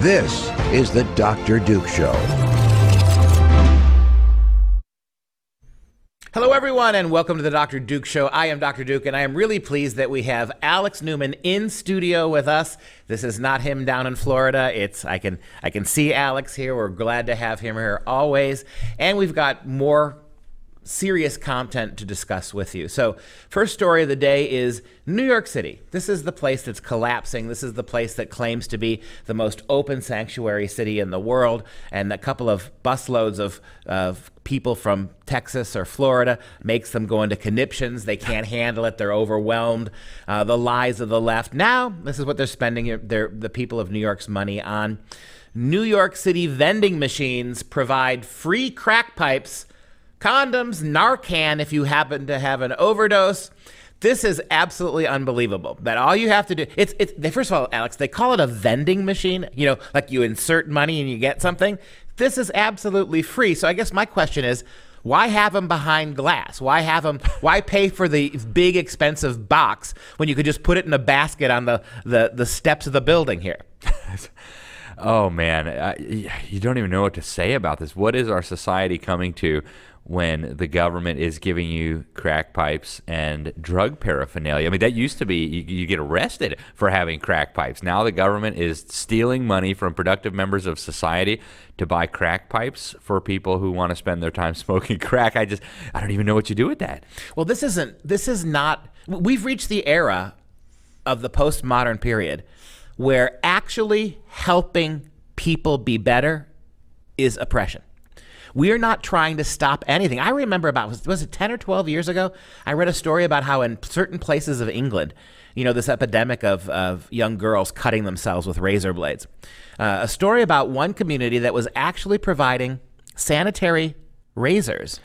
This is the Dr. Duke Show. Hello, everyone, and welcome to the Dr. Duke Show. I am Dr. Duke, and I am really pleased that we have Alex Newman in studio with us. This is not him down in Florida. It's I can I can see Alex here. We're glad to have him here always, and we've got more serious content to discuss with you. So, first story of the day is New York City. This is the place that's collapsing. This is the place that claims to be the most open sanctuary city in the world. And a couple of busloads of, of people from Texas or Florida makes them go into conniptions. They can't handle it. They're overwhelmed. Uh, the lies of the left. Now, this is what they're spending their, the people of New York's money on. New York City vending machines provide free crack pipes condoms, Narcan if you happen to have an overdose. This is absolutely unbelievable. That all you have to do it's it's they, first of all, Alex, they call it a vending machine. You know, like you insert money and you get something. This is absolutely free. So I guess my question is, why have them behind glass? Why have them? Why pay for the big expensive box when you could just put it in a basket on the the, the steps of the building here? oh man, I, you don't even know what to say about this. What is our society coming to when the government is giving you crack pipes and drug paraphernalia. I mean, that used to be you, you, get arrested for having crack pipes. Now the government is stealing money from productive members of society to buy crack pipes for people who want to spend their time smoking crack. I just, I don't even know what you do with that. Well, this isn't, this is not, we've reached the era of the postmodern period where actually helping people be better is oppression. We're not trying to stop anything. I remember about, was, was it 10 or 12 years ago? I read a story about how in certain places of England, you know, this epidemic of, of young girls cutting themselves with razor blades. Uh, a story about one community that was actually providing sanitary razors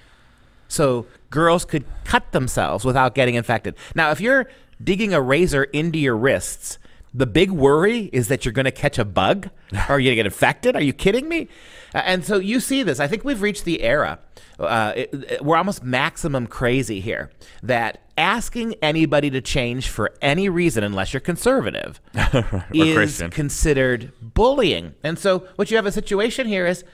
so girls could cut themselves without getting infected. Now, if you're digging a razor into your wrists, the big worry is that you're going to catch a bug or you're going to get infected. Are you kidding me? And so you see this. I think we've reached the era. Uh, it, it, we're almost maximum crazy here that asking anybody to change for any reason, unless you're conservative, is Christian. considered bullying. And so what you have a situation here is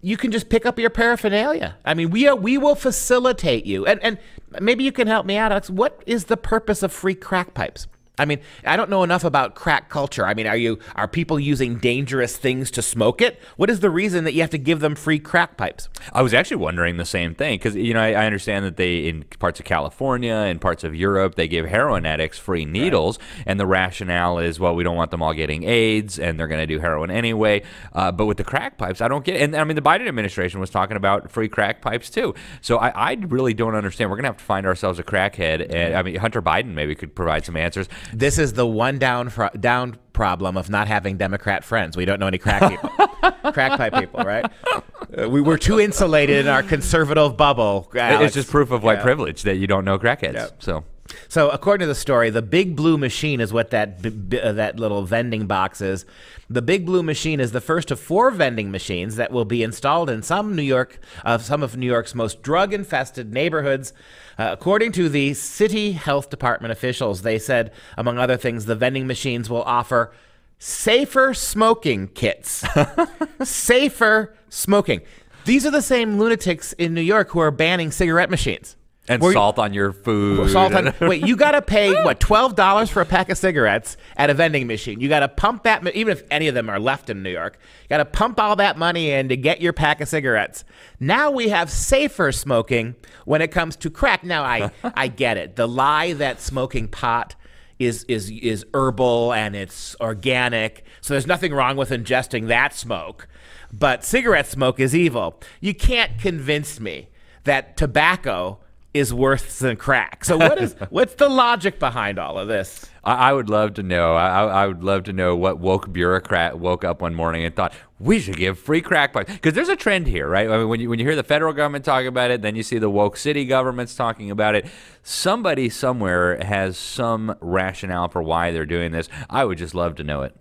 you can just pick up your paraphernalia. I mean, we are, we will facilitate you. And and maybe you can help me out. Alex. What is the purpose of free crack pipes? I mean, I don't know enough about crack culture. I mean, are you are people using dangerous things to smoke it? What is the reason that you have to give them free crack pipes? I was actually wondering the same thing because you know I, I, understand that they in parts of California and parts of Europe they give heroin addicts free needles, right. and the rationale is well we don't want them all getting AIDS and they're going to do heroin anyway. Uh, but with the crack pipes, I don't get. And I mean, the Biden administration was talking about free crack pipes too. So I, I really don't understand. We're going to have to find ourselves a crackhead, and I mean Hunter Biden maybe could provide some answers. This is the one down fr- down problem of not having Democrat friends. We don't know any crack people, crack pipe people, right? Uh, we were too insulated in our conservative bubble. Alex. It's just proof of white yeah. privilege that you don't know crackheads. Yep. So. So, according to the story, the Big Blue Machine is what that b- b- uh, that little vending box is. The Big Blue Machine is the first of four vending machines that will be installed in some New York, uh, some of New York's most drug-infested neighborhoods. Uh, according to the city health department officials, they said, among other things, the vending machines will offer safer smoking kits. safer smoking. These are the same lunatics in New York who are banning cigarette machines. And Where salt on your food. Salt on, wait, you got to pay what twelve dollars for a pack of cigarettes at a vending machine. You got to pump that, even if any of them are left in New York. You got to pump all that money in to get your pack of cigarettes. Now we have safer smoking when it comes to crack. Now I I get it. The lie that smoking pot is is is herbal and it's organic, so there's nothing wrong with ingesting that smoke. But cigarette smoke is evil. You can't convince me that tobacco is worse than crack. So what is what's the logic behind all of this? I, I would love to know. I, I, would love to know what woke bureaucrat woke up one morning and thought we should give free crack pipes because there's a trend here, right? I mean, when you when you hear the federal government talk about it, then you see the woke city governments talking about it. Somebody somewhere has some rationale for why they're doing this. I would just love to know it.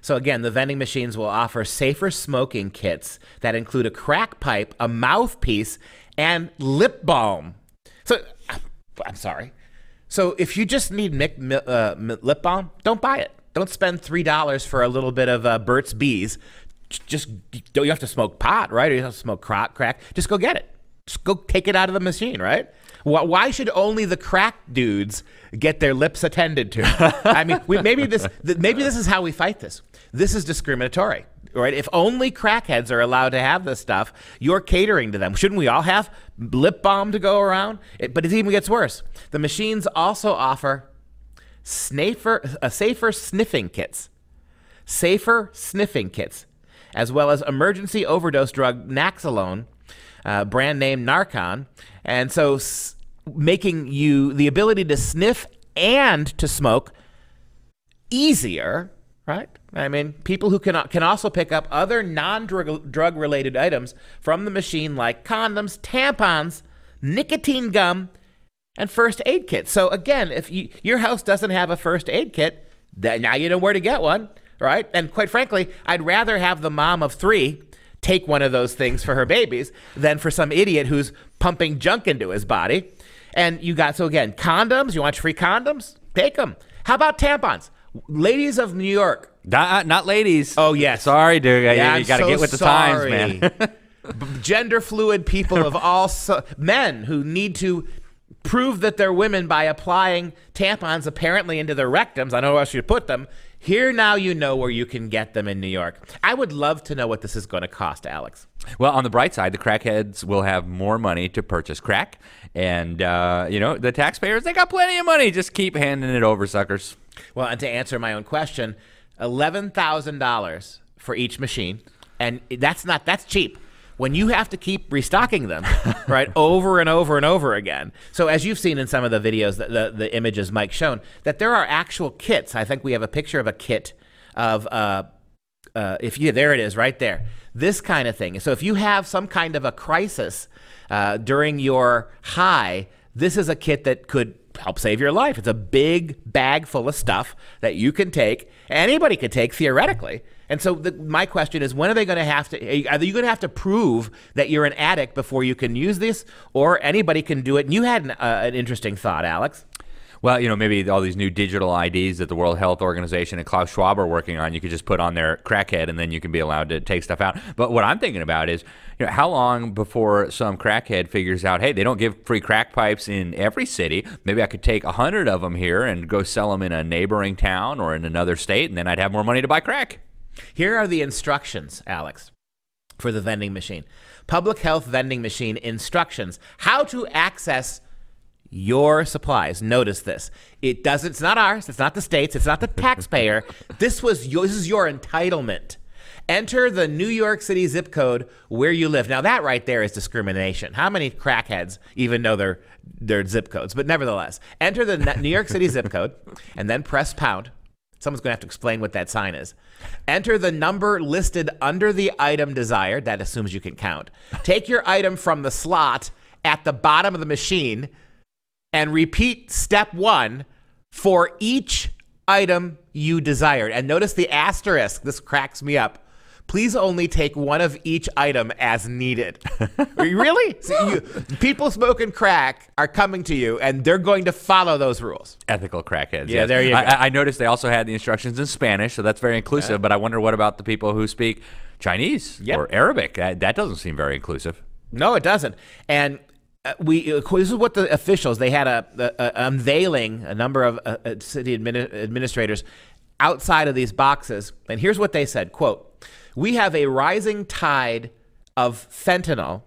So again, the vending machines will offer safer smoking kits that include a crack pipe, a mouthpiece, and lip balm so I'm sorry. So if you just need Mick, uh, lip balm, don't buy it. Don't spend three dollars for a little bit of uh, Burt's Bees. Just don't you have to smoke pot, right? Or you have to smoke crack, crack. Just go get it. Just go take it out of the machine, right? Why, should only the crack dudes get their lips attended to? I mean, we, maybe this maybe this is how we fight this. This is discriminatory, right? If only crackheads are allowed to have this stuff, you're catering to them. Shouldn't we all have lip balm to go around? It, but it even gets worse. The machines also offer safer, uh, safer sniffing kits, safer sniffing kits, as well as emergency overdose drug Naxalone, uh, brand name Narcan, and so s- making you the ability to sniff and to smoke easier, right? I mean, people who can can also pick up other non-drug drug related items from the machine like condoms, tampons, nicotine gum, and first aid kits. So again, if you, your house doesn't have a first aid kit, then now you know where to get one, right? And quite frankly, I'd rather have the mom of 3 take one of those things for her babies than for some idiot who's pumping junk into his body. And you got so again, condoms, you want free condoms? Take them. How about tampons? Ladies of New York, Not, not ladies. Oh, yes. Sorry, dude. Yeah, you got to so get with the sorry. times, man. Gender fluid people of all so- men who need to prove that they're women by applying tampons apparently into their rectums. I don't know where else you'd put them. Here now you know where you can get them in New York. I would love to know what this is going to cost, Alex. Well, on the bright side, the crackheads will have more money to purchase crack, and uh, you know the taxpayers they got plenty of money. Just keep handing it over, suckers. Well, and to answer my own question, eleven thousand dollars for each machine, and that's not that's cheap. When you have to keep restocking them, right, over and over and over again. So as you've seen in some of the videos, the the, the images Mike shown, that there are actual kits. I think we have a picture of a kit of uh, uh, if you there it is right there this kind of thing so if you have some kind of a crisis uh, during your high this is a kit that could help save your life. It's a big bag full of stuff that you can take anybody could take theoretically. And so the, my question is when are they going to have to are you going to have to prove that you're an addict before you can use this or anybody can do it? And you had an, uh, an interesting thought alex Well, you know, maybe all these new digital IDs that the World Health Organization and Klaus Schwab are working on, you could just put on their crackhead and then you can be allowed to take stuff out. But what I'm thinking about is, you know, how long before some crackhead figures out, hey, they don't give free crack pipes in every city. Maybe I could take a hundred of them here and go sell them in a neighboring town or in another state, and then I'd have more money to buy crack. Here are the instructions, Alex, for the vending machine. Public health vending machine instructions. How to access your supplies. Notice this. It doesn't it's not ours, it's not the states, it's not the taxpayer. this was your, this is your entitlement. Enter the New York City zip code where you live. Now that right there is discrimination. How many crackheads even know their their zip codes? But nevertheless, enter the New York City zip code and then press pound. Someone's going to have to explain what that sign is. Enter the number listed under the item desired. That assumes you can count. Take your item from the slot at the bottom of the machine and repeat step one for each item you desired. And notice the asterisk. This cracks me up. Please only take one of each item as needed. really? So you, people smoking crack are coming to you and they're going to follow those rules. Ethical crackheads. Yeah, yes. there you go. I, I- noticed they also had the instructions in Spanish, so that's very inclusive. But I wonder what about the people who speak Chinese Yep. or Arabic? That, that doesn't seem very inclusive. No, it doesn't. And we uh, this is what the officials they had a, a, a unveiling a number of uh, uh, city admini- administrators outside of these boxes, and here's what they said: "quote We have a rising tide of fentanyl."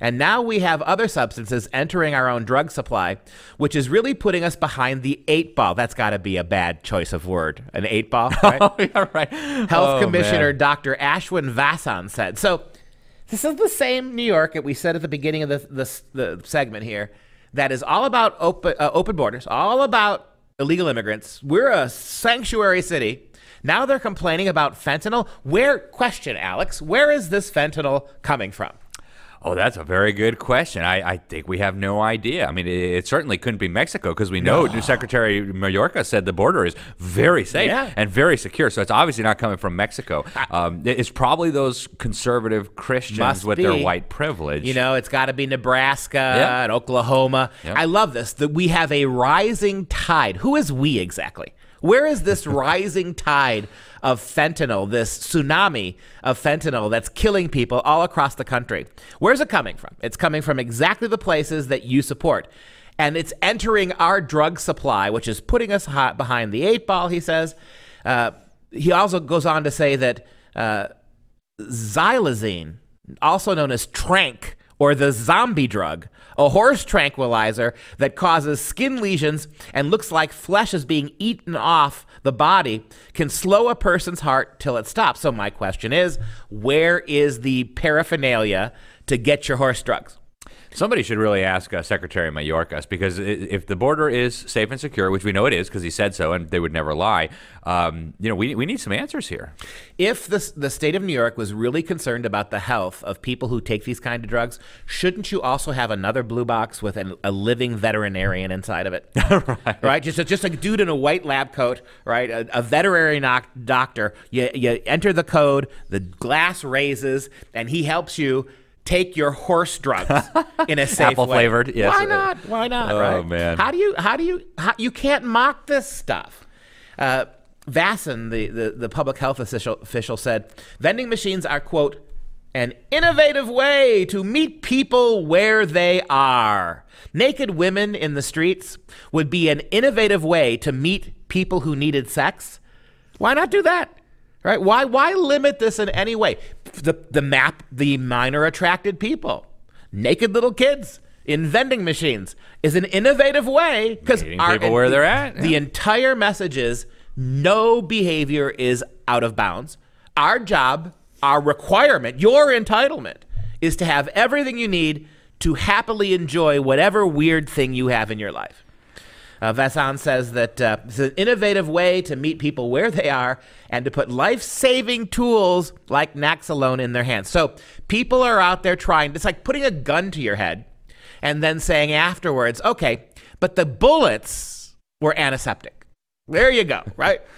And now we have other substances entering our own drug supply, which is really putting us behind the eight ball. That's got to be a bad choice of word. An eight ball, right? Oh, yeah, right. Health Oh, Commissioner man. Dr. Ashwin Vasan said. So this is the same New York that we said at the beginning of the, the, the segment here that is all about open, uh, open borders, all about illegal immigrants. We're a sanctuary city. Now they're complaining about fentanyl. Where, question, Alex, where is this fentanyl coming from? Oh, that's a very good question. I, I think we have no idea. I mean, it, it certainly couldn't be Mexico because we know New Secretary Mayorkas said the border is very safe Yeah. and very secure. So it's obviously not coming from Mexico. Um, it's probably those conservative Christians Must with be. their white privilege. You know, it's got to be Nebraska Yeah. and Oklahoma. Yeah. I love this that we have a rising tide. Who is we exactly? Where is this rising tide of fentanyl, this tsunami of fentanyl that's killing people all across the country? Where's it coming from? It's coming from exactly the places that you support. And it's entering our drug supply, which is putting us hot behind the eight ball, he says. Uh, he also goes on to say that uh, xylazine, also known as trank or the zombie drug, a horse tranquilizer that causes skin lesions and looks like flesh is being eaten off the body, can slow a person's heart till it stops. So, my question is where is the paraphernalia to get your horse drugs? Somebody should really ask uh, Secretary Mayorkas because if the border is safe and secure, which we know it is because he said so, and they would never lie, um, you know, we, we need some answers here. If the, the state of New York was really concerned about the health of people who take these kind of drugs, shouldn't you also have another blue box with an, a living veterinarian inside of it? right. right? Just, a, just a dude in a white lab coat, right? A, a veterinary knoc- doctor. You, you enter the code, the glass raises, and he helps you take your horse drugs in a safe Apple way. flavored, yes. Why not? Why not? Oh, right? man. How do you? How do you? How, you can't mock this stuff. Uh, Vasan, the, the, the public health official, official said, vending machines are, quote, an innovative way to meet people where they are. Naked women in the streets would be an innovative way to meet people who needed sex. Why not do that? Right? Why why limit this in any way? The the map the minor attracted people. Naked little kids in vending machines is an innovative way because people where they're at, The entire message is no behavior is out of bounds. Our job, our requirement, your entitlement is to have everything you need to happily enjoy whatever weird thing you have in your life. Uh, Vasan says that uh, it's an innovative way to meet people where they are and to put life saving tools like Naxalone in their hands. So people are out there trying, it's like putting a gun to your head and then saying afterwards, okay, but the bullets were antiseptic. There you go, right?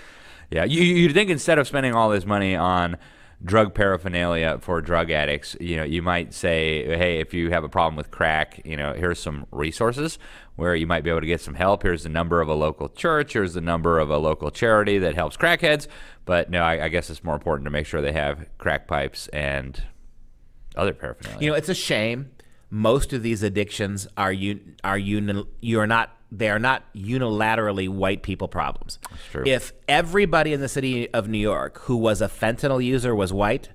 Yeah, you, you'd think instead of spending all this money on drug paraphernalia for drug addicts, you know, you might say, hey, if you have a problem with crack, you know, here's some resources where you might be able to get some help. Here's the number of a local church. Here's the number of a local charity that helps crackheads. But no, I, I guess it's more important to make sure they have crack pipes and other paraphernalia. You know, it's a shame. Most of these addictions are you are you are not they are not unilaterally white people problems. If everybody in the city of New York who was a fentanyl user was white,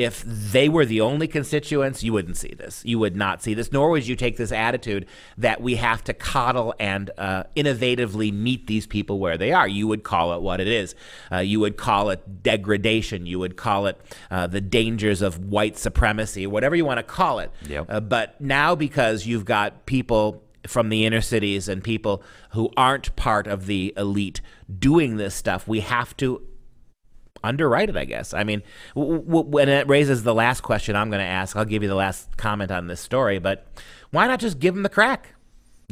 if they were the only constituents, you wouldn't see this. You would not see this, nor would you take this attitude that we have to coddle and uh, innovatively meet these people where they are. You would call it what it is. Uh, you would call it degradation. You would call it uh, the dangers of white supremacy, whatever you want to call it. Yep. Uh, but now, because you've got people from the inner cities and people who aren't part of the elite doing this stuff, we have to underwrite it, I guess. I mean, w- w- when it raises the last question I'm going to ask, I'll give you the last comment on this story, but why not just give them the crack?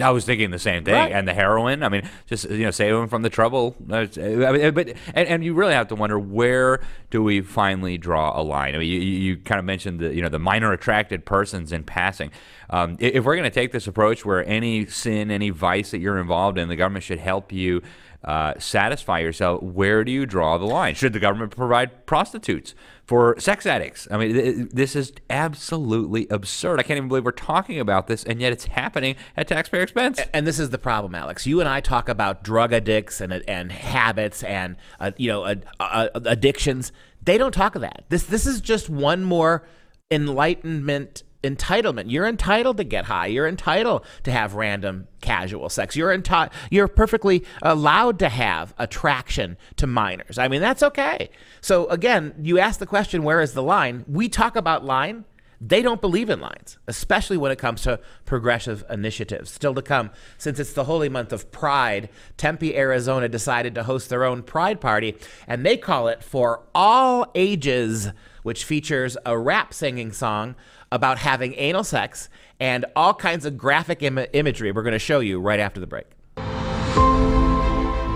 I was thinking the same thing, Right. and the heroin. I mean, just you know, save them from the trouble. I mean, but and, and you really have to wonder where do we finally draw a line? I mean, you, you kind of mentioned the you know the minor attracted persons in passing. Um, if we're going to take this approach where any sin, any vice that you're involved in, the government should help you uh, satisfy yourself. Where do you draw the line? Should the government provide prostitutes for sex addicts? I mean, th- this is absolutely absurd. I can't even believe we're talking about this, and yet it's happening at taxpayer expense. And this is the problem, Alex. You and I talk about drug addicts and and habits and uh, you know uh, uh, addictions. They don't talk of that. This this is just one more enlightenment entitlement. You're entitled to get high. You're entitled to have random casual sex. You're enti- you're perfectly allowed to have attraction to minors. I mean, that's okay. So again, you ask the question, where is the line? We talk about line. They don't believe in lines, especially when it comes to progressive initiatives. Still to come, since it's the holy month of Pride, Tempe, Arizona decided to host their own Pride party, and they call it For All Ages, which features a rap singing song about having anal sex and all kinds of graphic Im- imagery we're going to show you right after the break.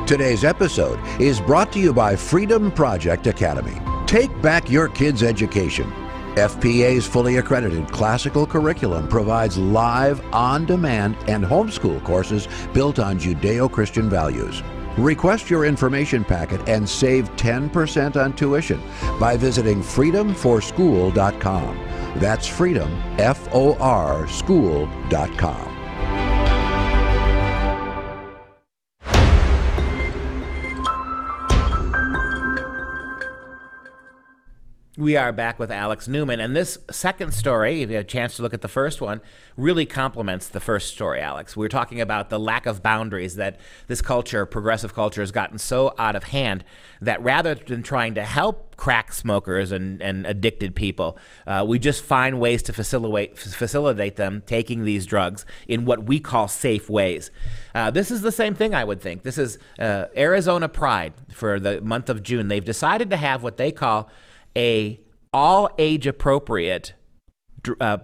Today's episode is brought to you by Freedom Project Academy. Take back your kids' education. FPA's fully accredited classical curriculum provides live, on demand, and homeschool courses built on Judeo Christian values. Request your information packet and save 10% on tuition by visiting freedomforschool.com. That's freedom, F O R, school.com. We are back with Alex Newman, and this second story, if you have a chance to look at the first one, really complements the first story, Alex. We are talking about the lack of boundaries that this culture, progressive culture, has gotten so out of hand that rather than trying to help crack smokers and, and addicted people, uh, we just find ways to facilitate, facilitate them taking these drugs in what we call safe ways. Uh, this is the same thing, I would think. This is uh, Arizona Pride for the month of June. They've decided to have what they call a all age appropriate uh,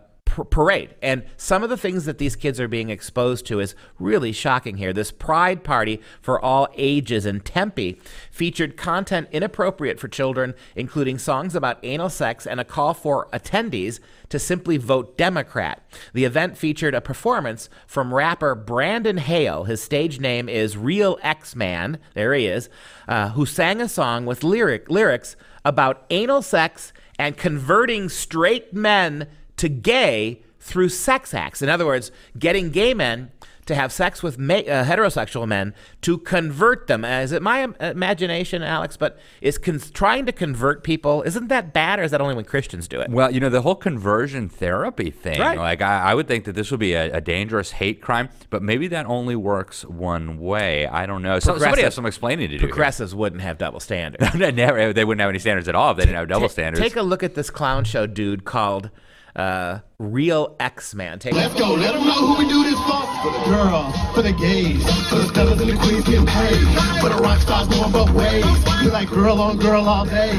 parade. And some of the things that these kids are being exposed to is really shocking here. This pride party for all ages in Tempe featured content inappropriate for children, including songs about anal sex and a call for attendees to simply vote Democrat. The event featured a performance from rapper Brandon Hale. His stage name is Real X Man. There he is, uh, who sang a song with lyric lyrics about anal sex and converting straight men to gay through sex acts. In other words, getting gay men to have sex with ma- uh, heterosexual men to convert them. Uh, is it my imagination, Alex? But is con- trying to convert people isn't that bad, or is that only when Christians do it? Well, you know the whole conversion therapy thing. Right. Like I, I would think that this would be a, a, dangerous hate crime, but maybe that only works one way. I don't know. So, somebody has some explaining to do. Progressives here. wouldn't have double standards. Never, they wouldn't have any standards at all if they didn't have double standards. Take a look at this clown show dude called uh, real X Man. Take Let's go. Let them know who we do this for. For the girls, for the gays, for the fellas and the queens getting paid, for the rock stars going both ways. You like girl on girl all day.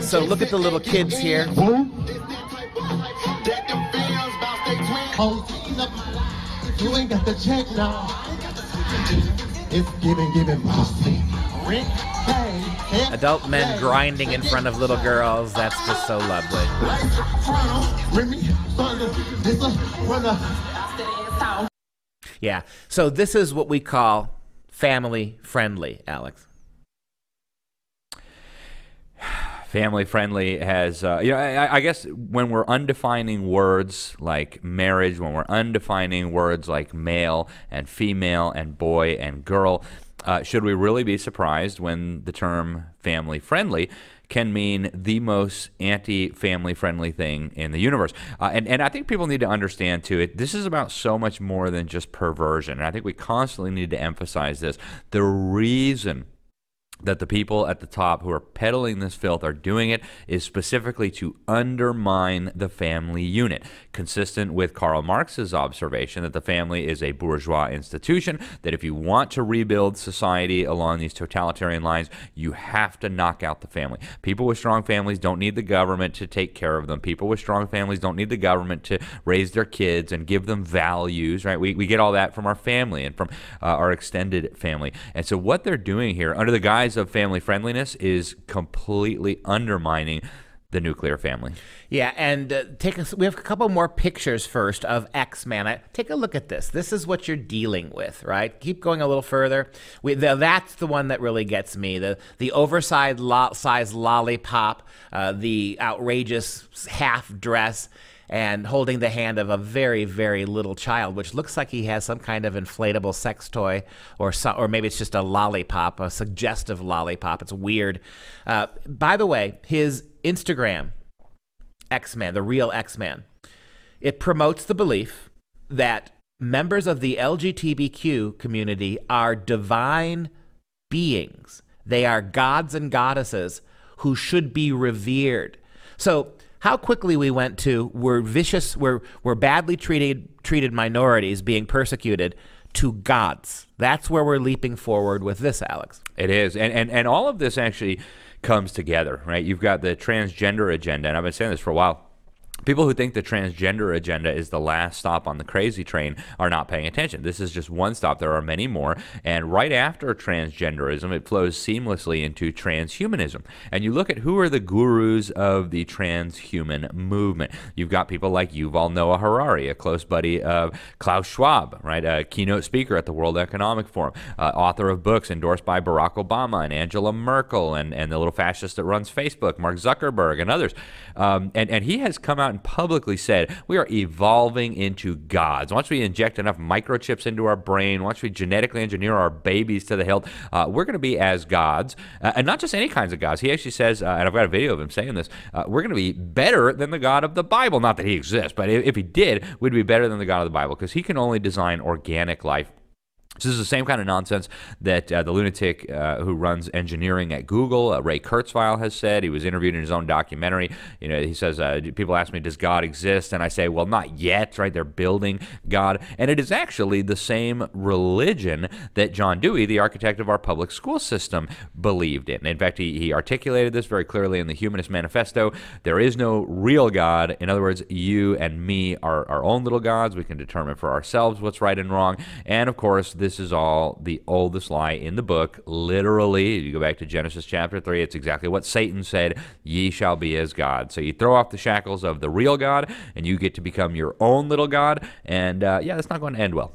So look at the little kids here. You ain't got the check now. It's giving, giving bossy. Adult men grinding in front of little girls. That's just so lovely. Yeah. So this is what we call family friendly, Alex. family friendly has uh, you know I, I, guess when we're undefining words like marriage when we're undefining words like male and female and boy and girl uh, should we really be surprised when the term family friendly can mean the most anti-family friendly thing in the universe. Uh, and, and I think people need to understand too, it, this is about so much more than just perversion. And I think we constantly need to emphasize this. The reason that the people at the top who are peddling this filth are doing it is specifically to undermine the family unit, consistent with Karl Marx's observation that the family is a bourgeois institution, that if you want to rebuild society along these totalitarian lines, you have to knock out the family. People with strong families don't need the government to take care of them. People with strong families don't need the government to raise their kids and give them values, right? We, we get all that from our family and from uh, our extended family. And so what they're doing here, under the guise of family friendliness is completely undermining the nuclear family. Yeah, and uh, take a, we have a couple more pictures first of X Man. Take a look at this. This is what you're dealing with, right? Keep going a little further. We, the, that's the one that really gets me. The the oversized lo- size lollipop, uh, the outrageous half dress and holding the hand of a very, very little child, which looks like he has some kind of inflatable sex toy, or so, or maybe it's just a lollipop, a suggestive lollipop. It's weird. Uh, by the way, his Instagram, X Man, the real X Man, it promotes the belief that members of the LGBTQ community are divine beings. They are gods and goddesses who should be revered. So how quickly we went to we're vicious, we're, we're badly treated, treated minorities being persecuted to gods. That's where we're leaping forward with this, Alex. It is. And, and, and all of this actually comes together, right? You've got the transgender agenda, and I've been saying this for a while People who think the transgender agenda is the last stop on the crazy train are not paying attention. This is just one stop. There are many more. And right after transgenderism, it flows seamlessly into transhumanism. And you look at who are the gurus of the transhuman movement. You've got people like Yuval Noah Harari, a close buddy of Klaus Schwab, right? A keynote speaker at the World Economic Forum, uh, author of books endorsed by Barack Obama and Angela Merkel and, and the little fascist that runs Facebook, Mark Zuckerberg, and others. Um, and, and he has come out publicly said we are evolving into gods. Once we inject enough microchips into our brain, once we genetically engineer our babies to the hilt, uh, we're going to be as gods, uh, and not just any kinds of gods. He actually says, uh, and I've got a video of him saying this, uh, we're going to be better than the God of the Bible. Not that he exists, but if he did, we'd be better than the God of the Bible because he can only design organic life this is the same kind of nonsense that uh, the lunatic uh, who runs engineering at Google, uh, Ray Kurzweil, has said. He was interviewed in his own documentary. You know, he says, uh, people ask me, does God exist? And I say, well, not yet, right? They're building God. And it is actually the same religion that John Dewey, the architect of our public school system, believed in. In fact, he, he articulated this very clearly in the Humanist Manifesto. There is no real God. In other words, you and me are our own little gods. We can determine for ourselves what's right and wrong. And of course, this is all the oldest lie in the book. Literally, you go back to Genesis chapter 3, it's exactly what Satan said Ye shall be as God. So you throw off the shackles of the real God, and you get to become your own little God. And uh, yeah, that's not going to end well.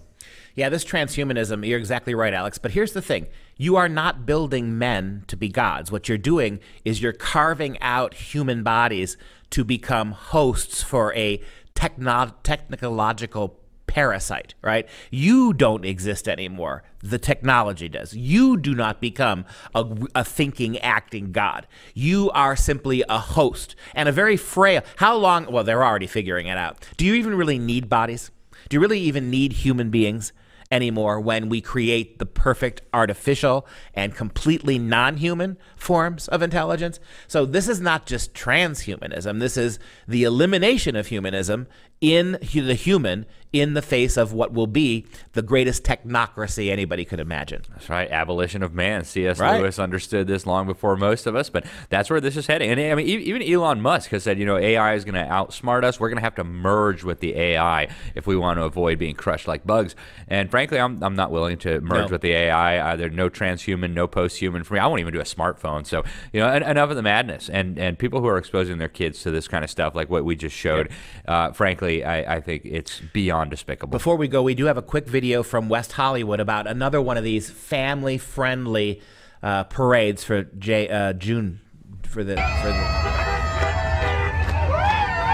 Yeah, this transhumanism, you're exactly right, Alex. But here's the thing you are not building men to be gods. What you're doing is you're carving out human bodies to become hosts for a techno- technological parasite, right? You don't exist anymore. The technology does. You do not become a, a, thinking, acting God. You are simply a host and a very frail. How long? Well, they're already figuring it out. Do you even really need bodies? Do you really even need human beings? anymore when we create the perfect artificial and completely non human forms of intelligence. So, this is not just transhumanism, this is the elimination of humanism in the human in the face of what will be the greatest technocracy anybody could imagine. That's right. Abolition of man. C.S. Right. Lewis understood this long before most of us, but that's where this is heading. And I mean, even Elon Musk has said, you know, AI is going to outsmart us. We're going to have to merge with the AI if we want to avoid being crushed like bugs. And frankly, I'm, I'm not willing to merge no. with the AI. There's no transhuman, no posthuman for me. I won't even do a smartphone. So, you know, enough of the madness. And and people who are exposing their kids to this kind of stuff, like what we just showed, yeah. uh, frankly, I, I think it's beyond beyond despicable. Before we go, we do have a quick video from West Hollywood about another one of these family friendly uh, parades for J, uh, June for the for the.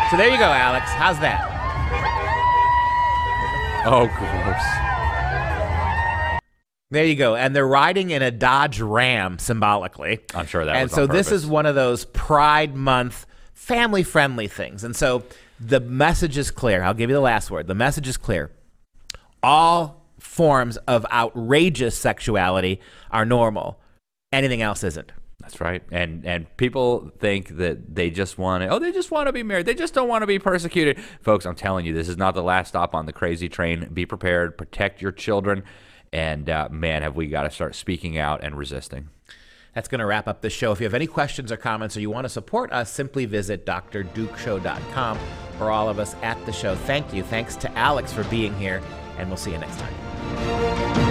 So there you go, Alex. How's that? Oh, gross. There you go. And they're riding in a Dodge Ram symbolically. I'm sure that and so this is one of those Pride Month family friendly things. And so the message is clear. I'll give you the last word. The message is clear. All forms of outrageous sexuality are normal. Anything else isn't. That's right. And and people think that they just want to oh they just want to be married. They just don't want to be persecuted. Folks, I'm telling you this is not the last stop on the crazy train. Be prepared, protect your children, and uh, man have we got to start speaking out and resisting. That's going to wrap up the show. If you have any questions or comments or you want to support us, simply visit drdukeshow.com for all of us at the show. Thank you. Thanks to Alex for being here, and we'll see you next time.